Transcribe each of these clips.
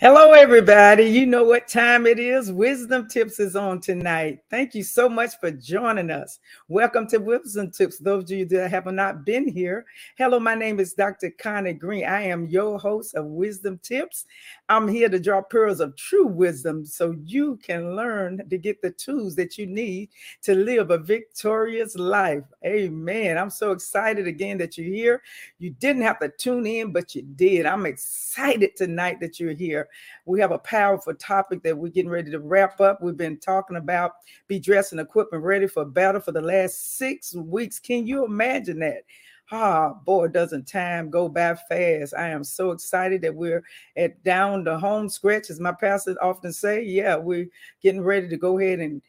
Hello, everybody. You know what time it is. Wisdom Tips is on tonight. Thank you so much for joining us. Welcome to Wisdom Tips. Those of you that have not been here, hello, my name is Dr. Connie Green. I am your host of Wisdom Tips. I'm here to draw pearls of true wisdom so you can learn to get the tools that you need to live a victorious life. Amen. I'm so excited again that you're here. You didn't have to tune in, but you did. I'm excited tonight that you're here. We have a powerful topic that we're getting ready to wrap up. We've been talking about be dressed and equipped and ready for battle for the last six weeks. Can you imagine that? Ah, boy, doesn't time go by fast. I am so excited that we're at down the home stretch, as my pastor often say. Yeah, we're getting ready to go ahead and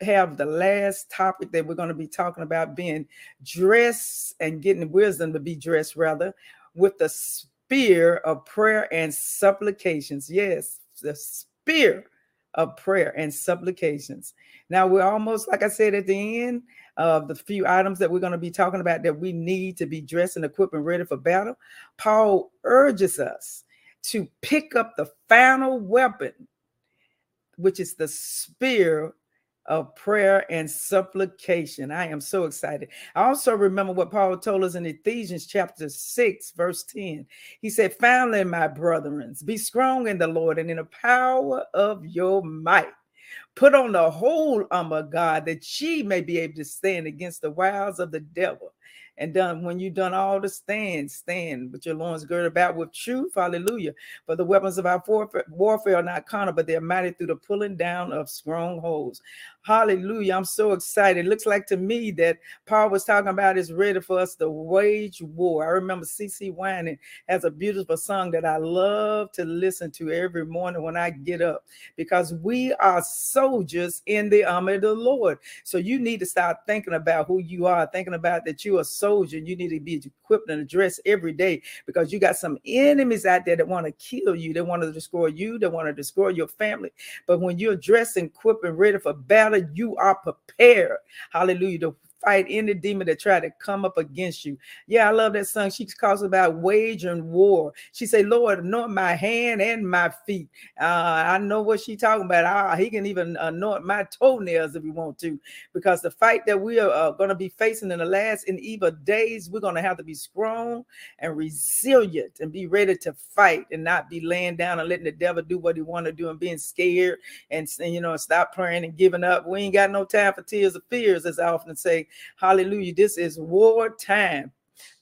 have the last topic that we're going to be talking about being dressed and getting wisdom to be dressed rather with the spear of prayer and supplications. Yes, the spear of prayer and supplications. Now we're almost, like I said at the end of the few items that we're going to be talking about that we need to be dressed and equipped and ready for battle. Paul urges us to pick up the final weapon, which is the spear of prayer and supplication. I am so excited. I also remember what Paul told us in Ephesians chapter 6, verse 10. He said, Finally, my brethren, be strong in the Lord and in the power of your might. Put on the whole armor of God that ye may be able to stand against the wiles of the devil and done when you've done all the stand, stand with your loins girded about with truth. Hallelujah. For the weapons of our warfare, warfare are not carnal, but they're mighty through the pulling down of strongholds. Hallelujah. I'm so excited. It looks like to me that Paul was talking about is ready for us to wage war. I remember CeCe Winans has a beautiful song that I love to listen to every morning when I get up because we are soldiers in the army of the Lord. So you need to start thinking about who you are, thinking about that you are a soldier you need to be equipped and addressed every day because you got some enemies out there that want to kill you, they want to destroy you, they want to destroy your family. But when you're dressed and equipped and ready for battle, you are prepared. Hallelujah. To fight any demon that try to come up against you. Yeah, I love that song. She talks about waging war. She say, Lord, anoint my hand and my feet. Uh, I know what she talking about. Uh, he can even anoint my toenails if we want to, because the fight that we are uh, going to be facing in the last and evil days, we're going to have to be strong and resilient and be ready to fight and not be laying down and letting the devil do what he want to do and being scared and, and you know stop praying and giving up. We ain't got no time for tears of fears, as I often say. Hallelujah. This is war time.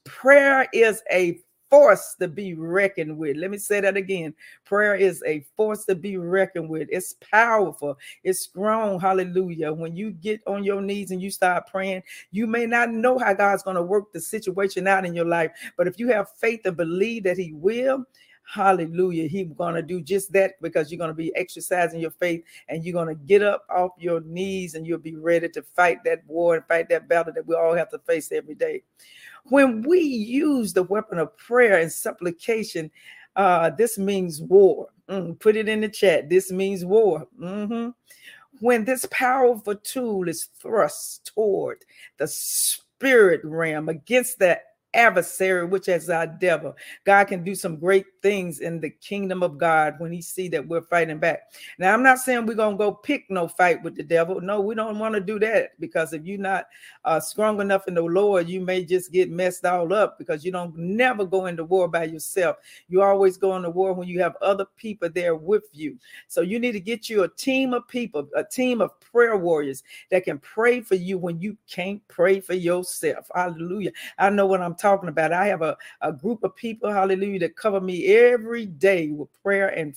Prayer is a force to be reckoned with. Let me say that again. Prayer is a force to be reckoned with. It's powerful. It's strong. Hallelujah. When you get on your knees and you start praying, you may not know how God's going to work the situation out in your life, but if you have faith and believe that He will, Hallelujah. He's going to do just that because you're going to be exercising your faith and you're going to get up off your knees and you'll be ready to fight that war and fight that battle that we all have to face every day. When we use the weapon of prayer and supplication, uh, this means war. Mm, put it in the chat. This means war. Mm-hmm. When this powerful tool is thrust toward the spirit realm against the adversary, which is our devil. God can do some great things in the kingdom of God when he see that we're fighting back. Now, I'm not saying we're going to go pick no fight with the devil. No, we don't want to do that because if you're not uh, strong enough in the Lord, you may just get messed all up because you don't never go into war by yourself. You always go into war when you have other people there with you. So you need to get you a team of people, a team of prayer warriors that can pray for you when you can't pray for yourself. Hallelujah. I know what I'm talking about. I have a, a group of people, hallelujah, that cover me every day with prayer and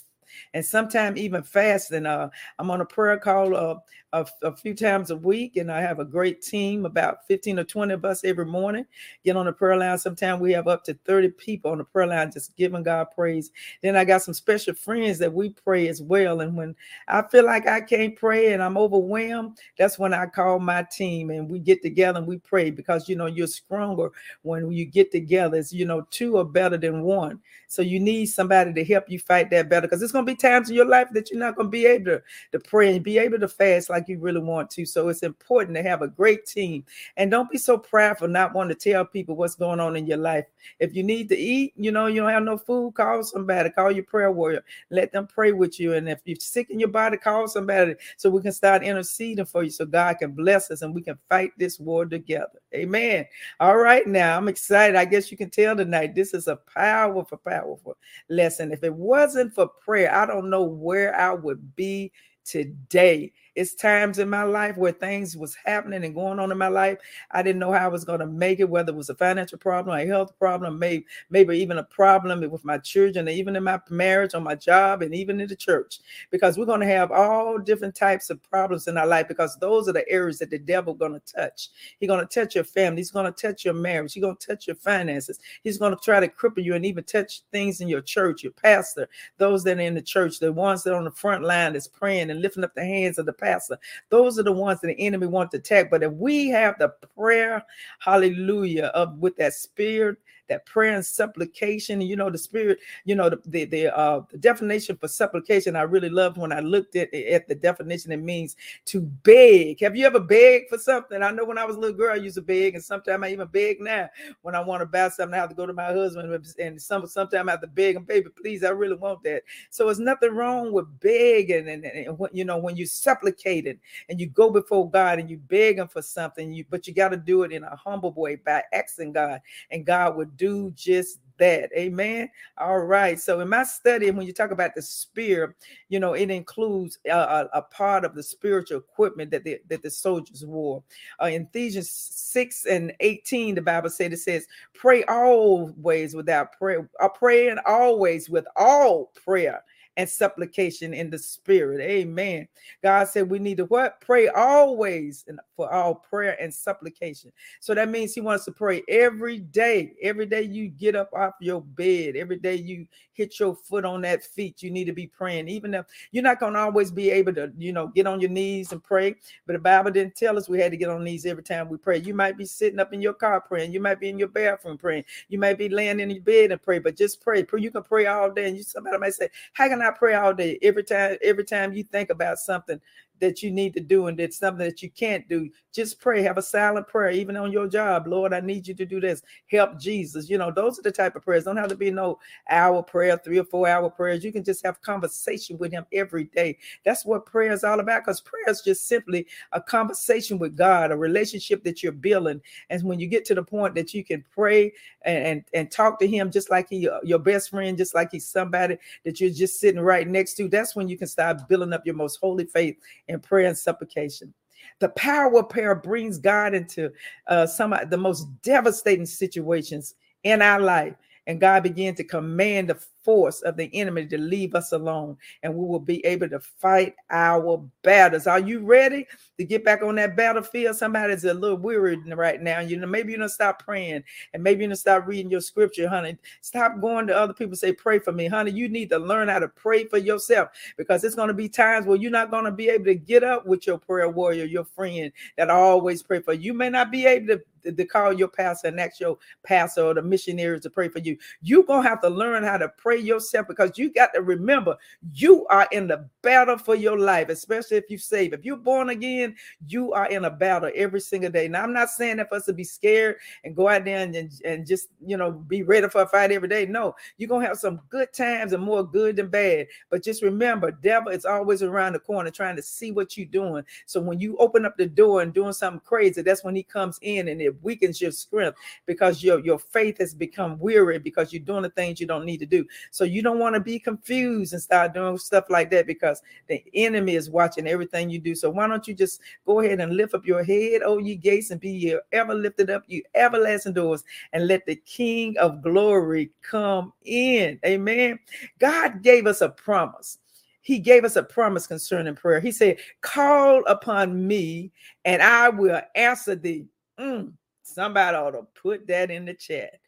and sometimes even fasting. Uh, I'm on a prayer call uh, a, a, few times a week, and I have a great team, about 15 or 20 of us every morning. Get on the prayer line. Sometimes we have up to 30 people on the prayer line just giving God praise. Then I got some special friends that we pray as well. And when I feel like I can't pray and I'm overwhelmed, that's when I call my team and we get together and we pray because you know you're stronger when you get together. It's you know, two are better than one. So you need somebody to help you fight that battle because it's gonna be times in your life that you're not gonna be able to, to pray and be able to fast like like you really want to. So it's important to have a great team. And don't be so proud for not wanting to tell people what's going on in your life. If you need to eat, you know, you don't have no food, call somebody, call your prayer warrior, let them pray with you. And if you're sick in your body, call somebody so we can start interceding for you so God can bless us and we can fight this war together. Amen. All right, now I'm excited. I guess you can tell tonight this is a powerful, powerful lesson. If it wasn't for prayer, I don't know where I would be today. It's times in my life where things was happening and going on in my life. I didn't know how I was going to make it, whether it was a financial problem, a health problem, maybe, maybe even a problem with my children, even in my marriage, on my job, and even in the church. Because we're going to have all different types of problems in our life because those are the areas that the devil going to touch. He's going to touch your family. He's going to touch your marriage. He's going to touch your finances. He's going to try to cripple you and even touch things in your church, your pastor, those that are in the church, the ones that are on the front line that's praying and lifting up the hands of the pastor pastor. Those are the ones that the enemy wants to attack. But if we have the prayer, hallelujah, of with that spirit that prayer and supplication. You know, the spirit, you know, the the, the, uh, definition for supplication. I really loved when I looked at, at the definition. It means to beg. Have you ever begged for something? I know when I was a little girl, I used to beg, and sometimes I even beg now when I want to buy something. I have to go to my husband, and some sometimes I have to beg him, baby, please, I really want that. So it's nothing wrong with begging, and, and, and you know when you supplicating and you go before God and you begging for something, you but you got to do it in a humble way by asking God, and God would do just that. Amen. All right. So in my study, when you talk about the spirit, you know, it includes a, a, part of the spiritual equipment that the, that the soldiers wore. Uh, in Ephesians 6 and 18, the Bible said it says, pray always without prayer, uh, praying always with all prayer and supplication in the spirit. Amen. God said we need to what? Pray always for all prayer and supplication. So that means he wants to pray every day. Every day you get up off your bed, every day you hit your foot on that feet, you need to be praying. Even if you're not going to always be able to, you know, get on your knees and pray, but the Bible didn't tell us we had to get on knees every time we pray. You might be sitting up in your car praying, you might be in your bathroom praying, you might be laying in your bed and pray, but just pray. You can pray all day. And you somebody might say, How can I pray all day? Every time, every time you think about something, that you need to do and it's something that you can't do, just pray. Have a silent prayer, even on your job. Lord, I need you to do this. Help Jesus. You know, those are the type of prayers. Don't have to be no hour prayer, three or four hour prayers. You can just have conversation with him every day. That's what prayer is all about because prayer is just simply a conversation with God, a relationship that you're building. And when you get to the point that you can pray and, and, and talk to him just like he your best friend, just like he's somebody that you're just sitting right next to, that's when you can start building up your most holy faith in prayer and supplication. The power of prayer brings God into uh, some of the most devastating situations in our life. And God began to command the force of the enemy to leave us alone and we will be able to fight our battles. Are you ready to get back on that battlefield? Somebody's a little weary right now. You know, maybe you're gonna stop praying and maybe you're gonna stop reading your scripture, honey. Stop going to other people, say, Pray for me, honey. You need to learn how to pray for yourself because it's gonna be times where you're not gonna be able to get up with your prayer warrior, your friend that always pray for you. You may not be able to to call your pastor and ask your pastor or the missionaries to pray for you. You're gonna have to learn how to pray pray yourself because you got to remember you are in the battle for your life, especially if you save. If you're born again, you are in a battle every single day. Now, I'm not saying that for us to be scared and go out there and, and, and just, you know, be ready for a fight every day. No, you're going to have some good times and more good than bad. But just remember, devil is always around the corner trying to see what you're doing. So when you open up the door and doing something crazy, that's when he comes in and it weakens your strength because your, your faith has become weary because you're doing the things you don't need to do. So you don't want to be confused and start doing stuff like that because the enemy is watching everything you do. So why don't you just go ahead and lift up your head, oh ye gates, and be ye ever lifted up, you everlasting doors, and let the King of glory come in. Amen. God gave us a promise. He gave us a promise concerning prayer. He said, Call upon me and I will answer thee. Mm, somebody ought to put that in the chat.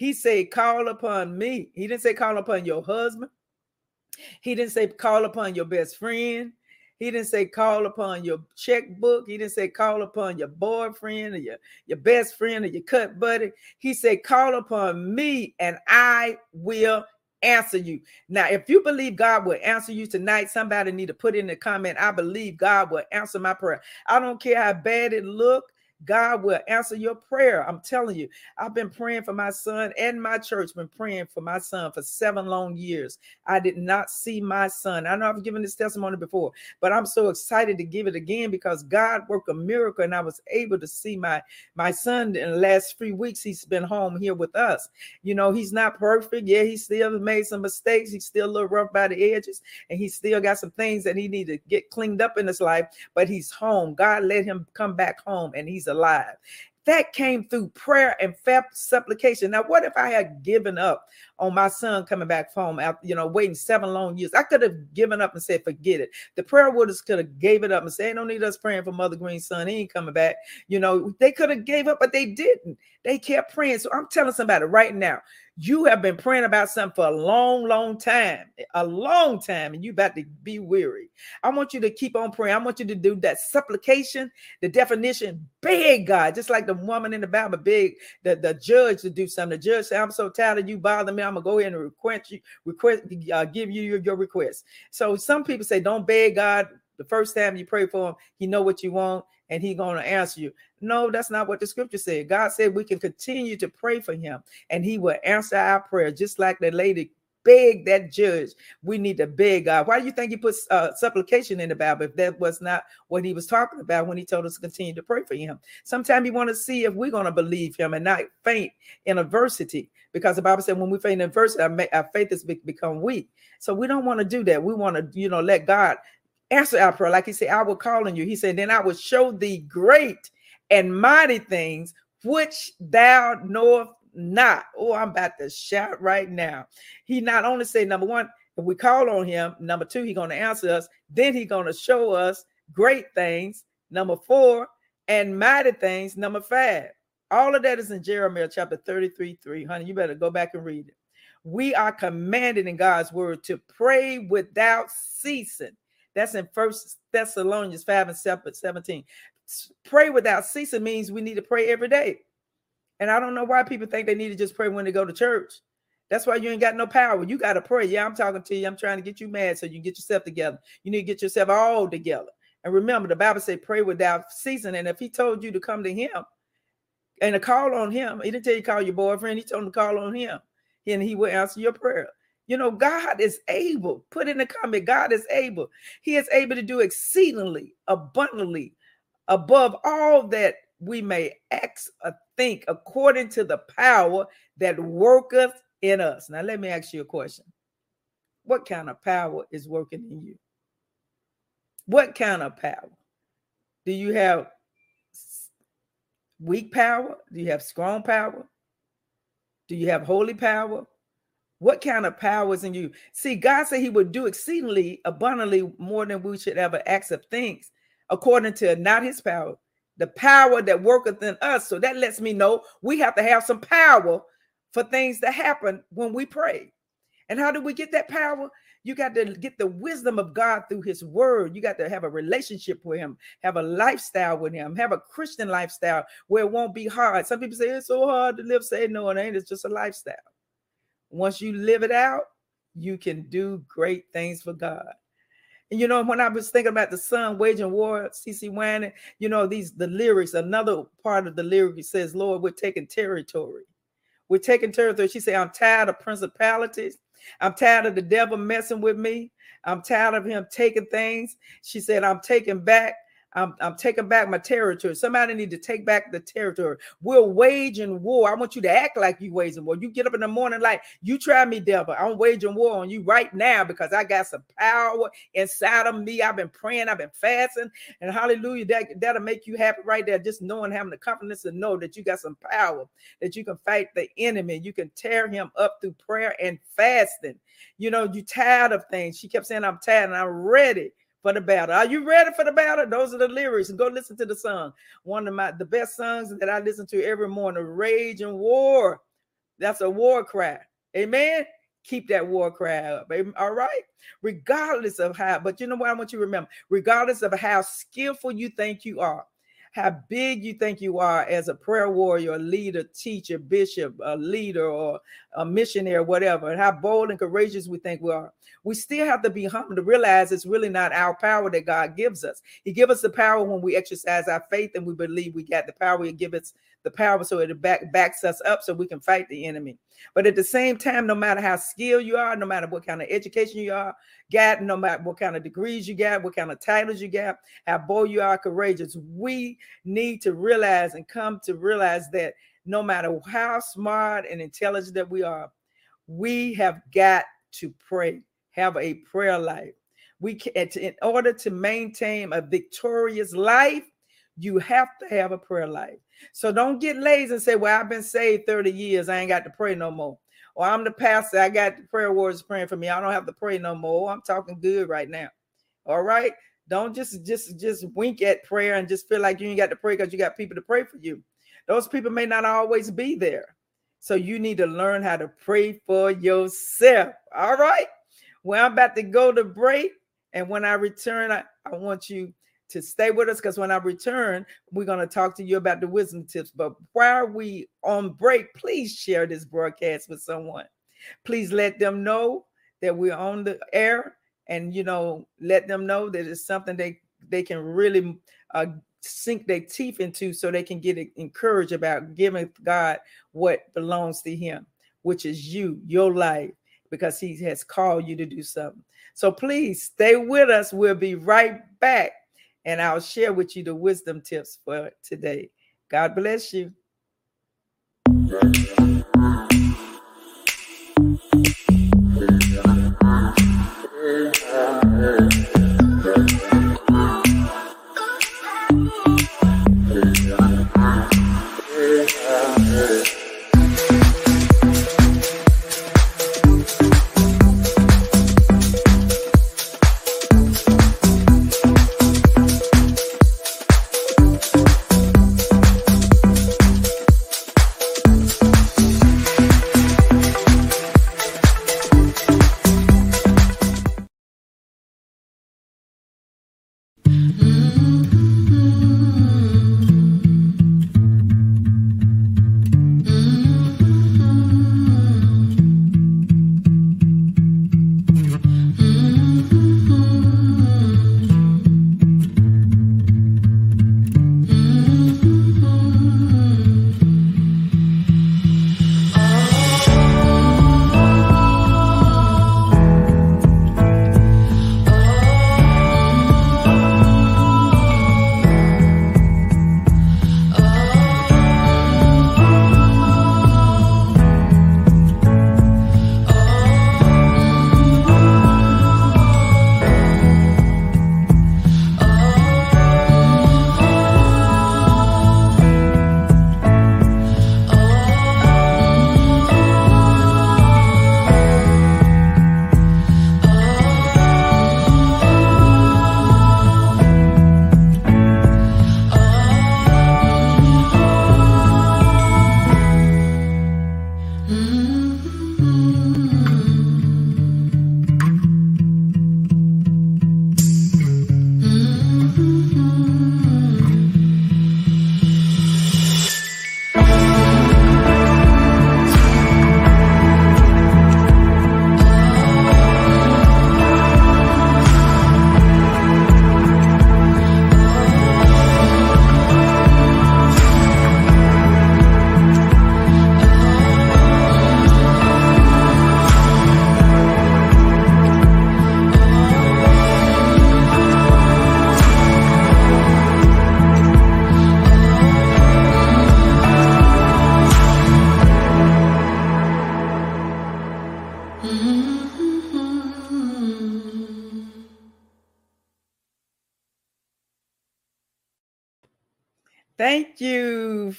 He said, Call upon me. He didn't say, Call upon your husband. He didn't say, Call upon your best friend. He didn't say, Call upon your checkbook. He didn't say, Call upon your boyfriend or your, your best friend or your cut buddy. He said, Call upon me and I will answer you. Now, if you believe God will answer you tonight, somebody need to put in the comment, I believe God will answer my prayer. I don't care how bad it look. God will answer your prayer. I'm telling you, I've been praying for my son and my church, been praying for my son for seven long years. I did not see my son. I know I've given this testimony before, but I'm so excited to give it again because God worked a miracle and I was able to see my, my son in the last three weeks. He's been home here with us. You know, he's not perfect. Yeah, he still made some mistakes. He's still a little rough by the edges and he still got some things that he need to get cleaned up in his life, but he's home. God let him come back home and he's alive. That came through prayer and supplication. Now, what if I had given up on my son coming back home after, you know, waiting seven long years? I could have given up and said, forget it. The prayer warriors could have gave it up and said, don't need us praying for Mother Green's son. He ain't coming back. You know, they could have gave up, but they didn't. They kept praying. So I'm telling somebody right now, you have been praying about something for a long, long time, a long time, and you about to be weary. I want you to keep on praying. I want you to do that supplication, the definition, beg God, just like the woman in the Bible beg the, the judge to do something. The judge said, I'm so tired of you bothering me. I'm gonna go ahead and request you, request, uh, give you your, your request. So some people say, don't beg God the first time you pray for him, he know what you want and he going to answer you. No, that's not what the scripture said. God said we can continue to pray for him and he will answer our prayer, just like the lady begged that judge. We need to beg God. Why do you think he puts uh, supplication in the Bible if that was not what he was talking about when he told us to continue to pray for him? Sometimes he want to see if we're going to believe him and not faint in adversity because the Bible said when we faint in adversity, our, our faith has become weak. So we don't want to do that. We want to, you know, let God answer our prayer. Like he said, I will call on you. He said, then I will show thee great and mighty things which thou knowest not. Oh, I'm about to shout right now. He not only said, number one, if we call on him, number two, he's going to answer us. Then he's going to show us great things. Number four, and mighty things. Number five. All of that is in Jeremiah chapter 33, 3. Honey, you better go back and read it. We are commanded in God's word to pray without ceasing. That's in First Thessalonians 5 and 17. Pray without ceasing means we need to pray every day. And I don't know why people think they need to just pray when they go to church. That's why you ain't got no power. You got to pray. Yeah, I'm talking to you. I'm trying to get you mad so you can get yourself together. You need to get yourself all together. And remember, the Bible say pray without ceasing. And if he told you to come to him and to call on him, he didn't tell you to call your boyfriend. He told him to call on him. And he will answer your prayer. You know, God is able. Put in the comment, God is able. He is able to do exceedingly abundantly above all that we may ask or think according to the power that worketh in us. Now, let me ask you a question. What kind of power is working in you? What kind of power? Do you have weak power? Do you have strong power? Do you have holy power? What kind of power is in you? See, God said He would do exceedingly abundantly more than we should ever ask of things, according to not His power, the power that worketh in us. So that lets me know we have to have some power for things to happen when we pray. And how do we get that power? You got to get the wisdom of God through His Word. You got to have a relationship with Him, have a lifestyle with Him, have a Christian lifestyle where it won't be hard. Some people say it's so hard to live. Say no, it ain't. It's just a lifestyle. Once you live it out, you can do great things for God. And you know, when I was thinking about the son waging war, CeCe Winans, you know, these the lyrics, another part of the lyric says, Lord, we're taking territory. We're taking territory. She said, I'm tired of principalities. I'm tired of the devil messing with me. I'm tired of him taking things. She said, I'm taking back I'm, I'm taking back my territory. Somebody need to take back the territory. We're waging war. I want you to act like you waging war. You get up in the morning like you try me, devil. I'm waging war on you right now because I got some power inside of me. I've been praying, I've been fasting, and hallelujah. That that'll make you happy right there. Just knowing, having the confidence to know that you got some power, that you can fight the enemy, you can tear him up through prayer and fasting. You know, you tired of things. She kept saying, I'm tired and I'm ready for the battle. Are you ready for the battle? Those are the lyrics. And go listen to the song. One of my the best songs that I listen to every morning, Waging War. That's a war cry. Amen. Keep that war cry up. All right. Regardless of how, but you know what I want you to remember, regardless of how skillful you think you are. how big you think you are as a prayer warrior, leader, teacher, bishop, a leader, or a missionary, whatever, and how bold and courageous we think we are. We still have to be humble to realize it's really not our power that God gives us. He gives us the power when we exercise our faith and we believe we got the power. He gives us the power so it back, backs us up so we can fight the enemy. But at the same time, no matter how skilled you are, no matter what kind of education you are, got, no matter what kind of degrees you got, what kind of titles you got, how bold you are, courageous, we need to realize and come to realize that no matter how smart and intelligent that we are, we have got to pray, have a prayer life. We can, in order to maintain a victorious life, you have to have a prayer life. So don't get lazy and say, Well, I've been saved 30 years. I ain't got to pray no more. Or I'm the pastor. I got the prayer warriors praying for me. I don't have to pray no more. I'm talking good right now. All right. Don't just just just wink at prayer and just feel like you ain't got to pray because you got people to pray for you. Those people may not always be there. So you need to learn how to pray for yourself. All right. Well, I'm about to go to break. And when I return, I, I want you to stay with us because when I return, we're going to talk to you about the wisdom tips. But while we on break, please share this broadcast with someone. Please let them know that we're on the air and you know let them know that it's something they they can really uh, sink their teeth into so they can get encouraged about giving God what belongs to him, which is you, your life, because he has called you to do something. So please stay with us. We'll be right back and I'll share with you the wisdom tips for today. God bless you. Thank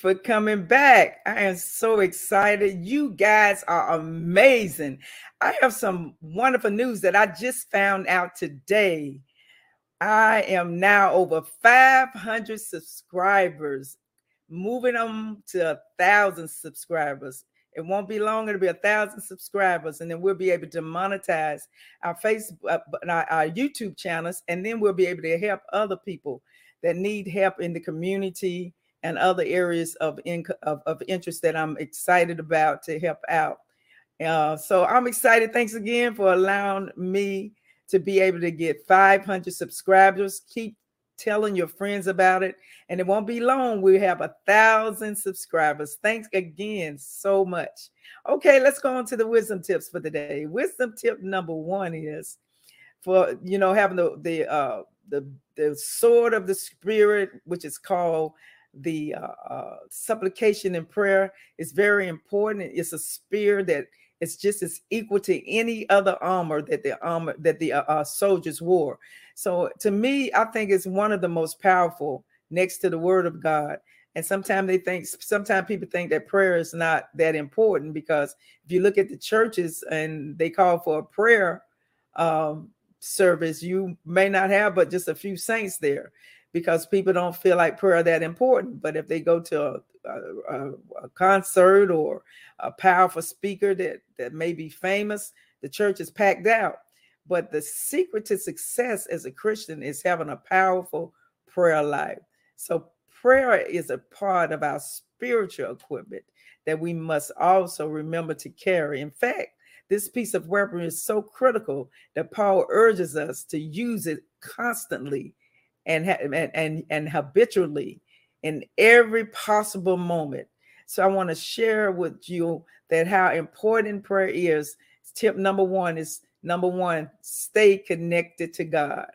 for coming back. I am so excited. You guys are amazing. I have some wonderful news that I just found out today. I am now over 500 subscribers, moving them to a thousand subscribers. It won't be long; it'll be a thousand subscribers, and then we'll be able to monetize our Facebook, uh, and our, our YouTube channels, and then we'll be able to help other people that need help in the community and other areas of, in, of, of interest that I'm excited about to help out. Uh, so I'm excited. Thanks again for allowing me to be able to get 500 subscribers. Keep telling your friends about it, and it won't be long. We have a thousand subscribers. Thanks again so much. Okay, let's go on to the wisdom tips for the day. Wisdom tip number one is for you know having the the uh the the sword of the spirit, which is called the uh, uh, supplication and prayer is very important. It's a spear that it's just as equal to any other armor that the armor that the uh, uh, soldiers wore. So to me, I think it's one of the most powerful next to the word of God. And sometimes they think, sometimes people think that prayer is not that important because if you look at the churches and they call for a prayer um, service, you may not have but just a few saints there because people don't feel like prayer that important. But if they go to a, a, a, concert or a powerful speaker that that may be famous, the church is packed out. But the secret to success as a Christian is having a powerful prayer life. So prayer is a part of our spiritual equipment that we must also remember to carry. In fact, this piece of weaponry is so critical that Paul urges us to use it constantly and, and, and, and habitually in every possible moment. So I want to share with you that how important prayer is. Tip number one is number one, stay connected to God.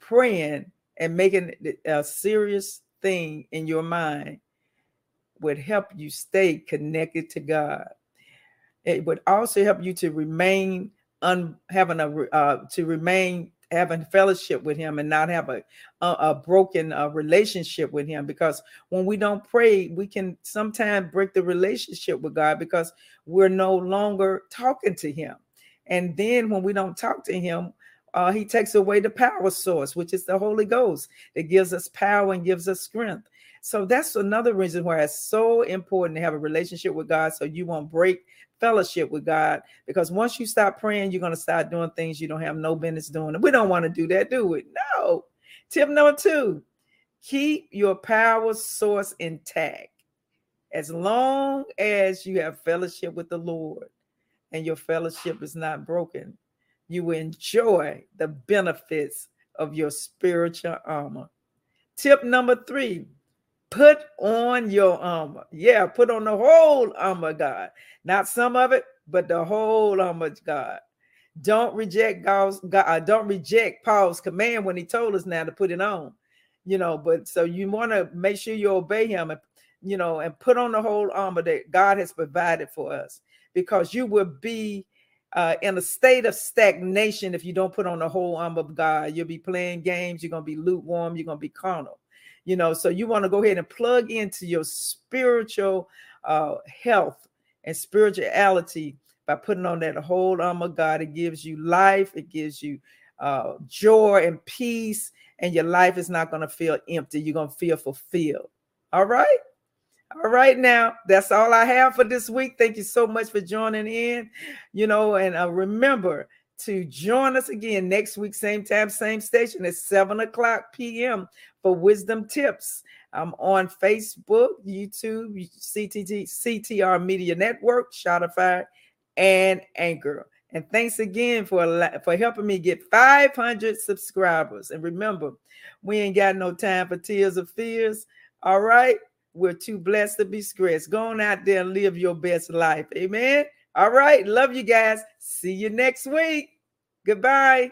Praying and making a serious thing in your mind would help you stay connected to God. It would also help you to remain un, having a uh, to remain having fellowship with him and not have a a, a broken uh, relationship with him because when we don't pray we can sometimes break the relationship with god because we're no longer talking to him. And then when we don't talk to him uh, he takes away the power source which is the holy ghost. That gives us power and gives us strength. So that's another reason why it's so important to have a relationship with god so you won't break fellowship with God because once you stop praying, you're going to start doing things you don't have no business doing. And we don't want to do that, do we? No. Tip number two keep your power source intact as long as you have fellowship with the Lord and your fellowship is not broken. You will enjoy the benefits of your spiritual armor. Tip number three Put on your armor. Yeah, put on the whole armor, God. Not some of it, but the whole armor, God. Don't reject God's God. Uh, don't reject Paul's command when he told us now to put it on. You know, but so you want to make sure you obey him and you know and put on the whole armor that God has provided for us because you will be uh, in a state of stagnation if you don't put on the whole armor of God. You'll be playing games, you're gonna be lukewarm, you're gonna be carnal you know so you want to go ahead and plug into your spiritual uh, health and spirituality by putting on that whole armor god. It gives you life it gives you uh, joy and peace and your life is not going to feel empty. You're going to feel fulfilled. All right? All right now. That's all i have for this week. Thank you so much for joining in. You know and uh, remember to join us again next week, same time, same station at 7 o'clock p.m. for Wisdom Tips. I'm on Facebook, YouTube, CTT, CTR Media Network, Spotify, and Anchor. And thanks again for, for helping me get 500 subscribers. And remember, we ain't got no time for tears of fears. All right. We're too blessed to be stressed. Go on out there and live your best life. Amen. All right. Love you guys. See you next week. Goodbye.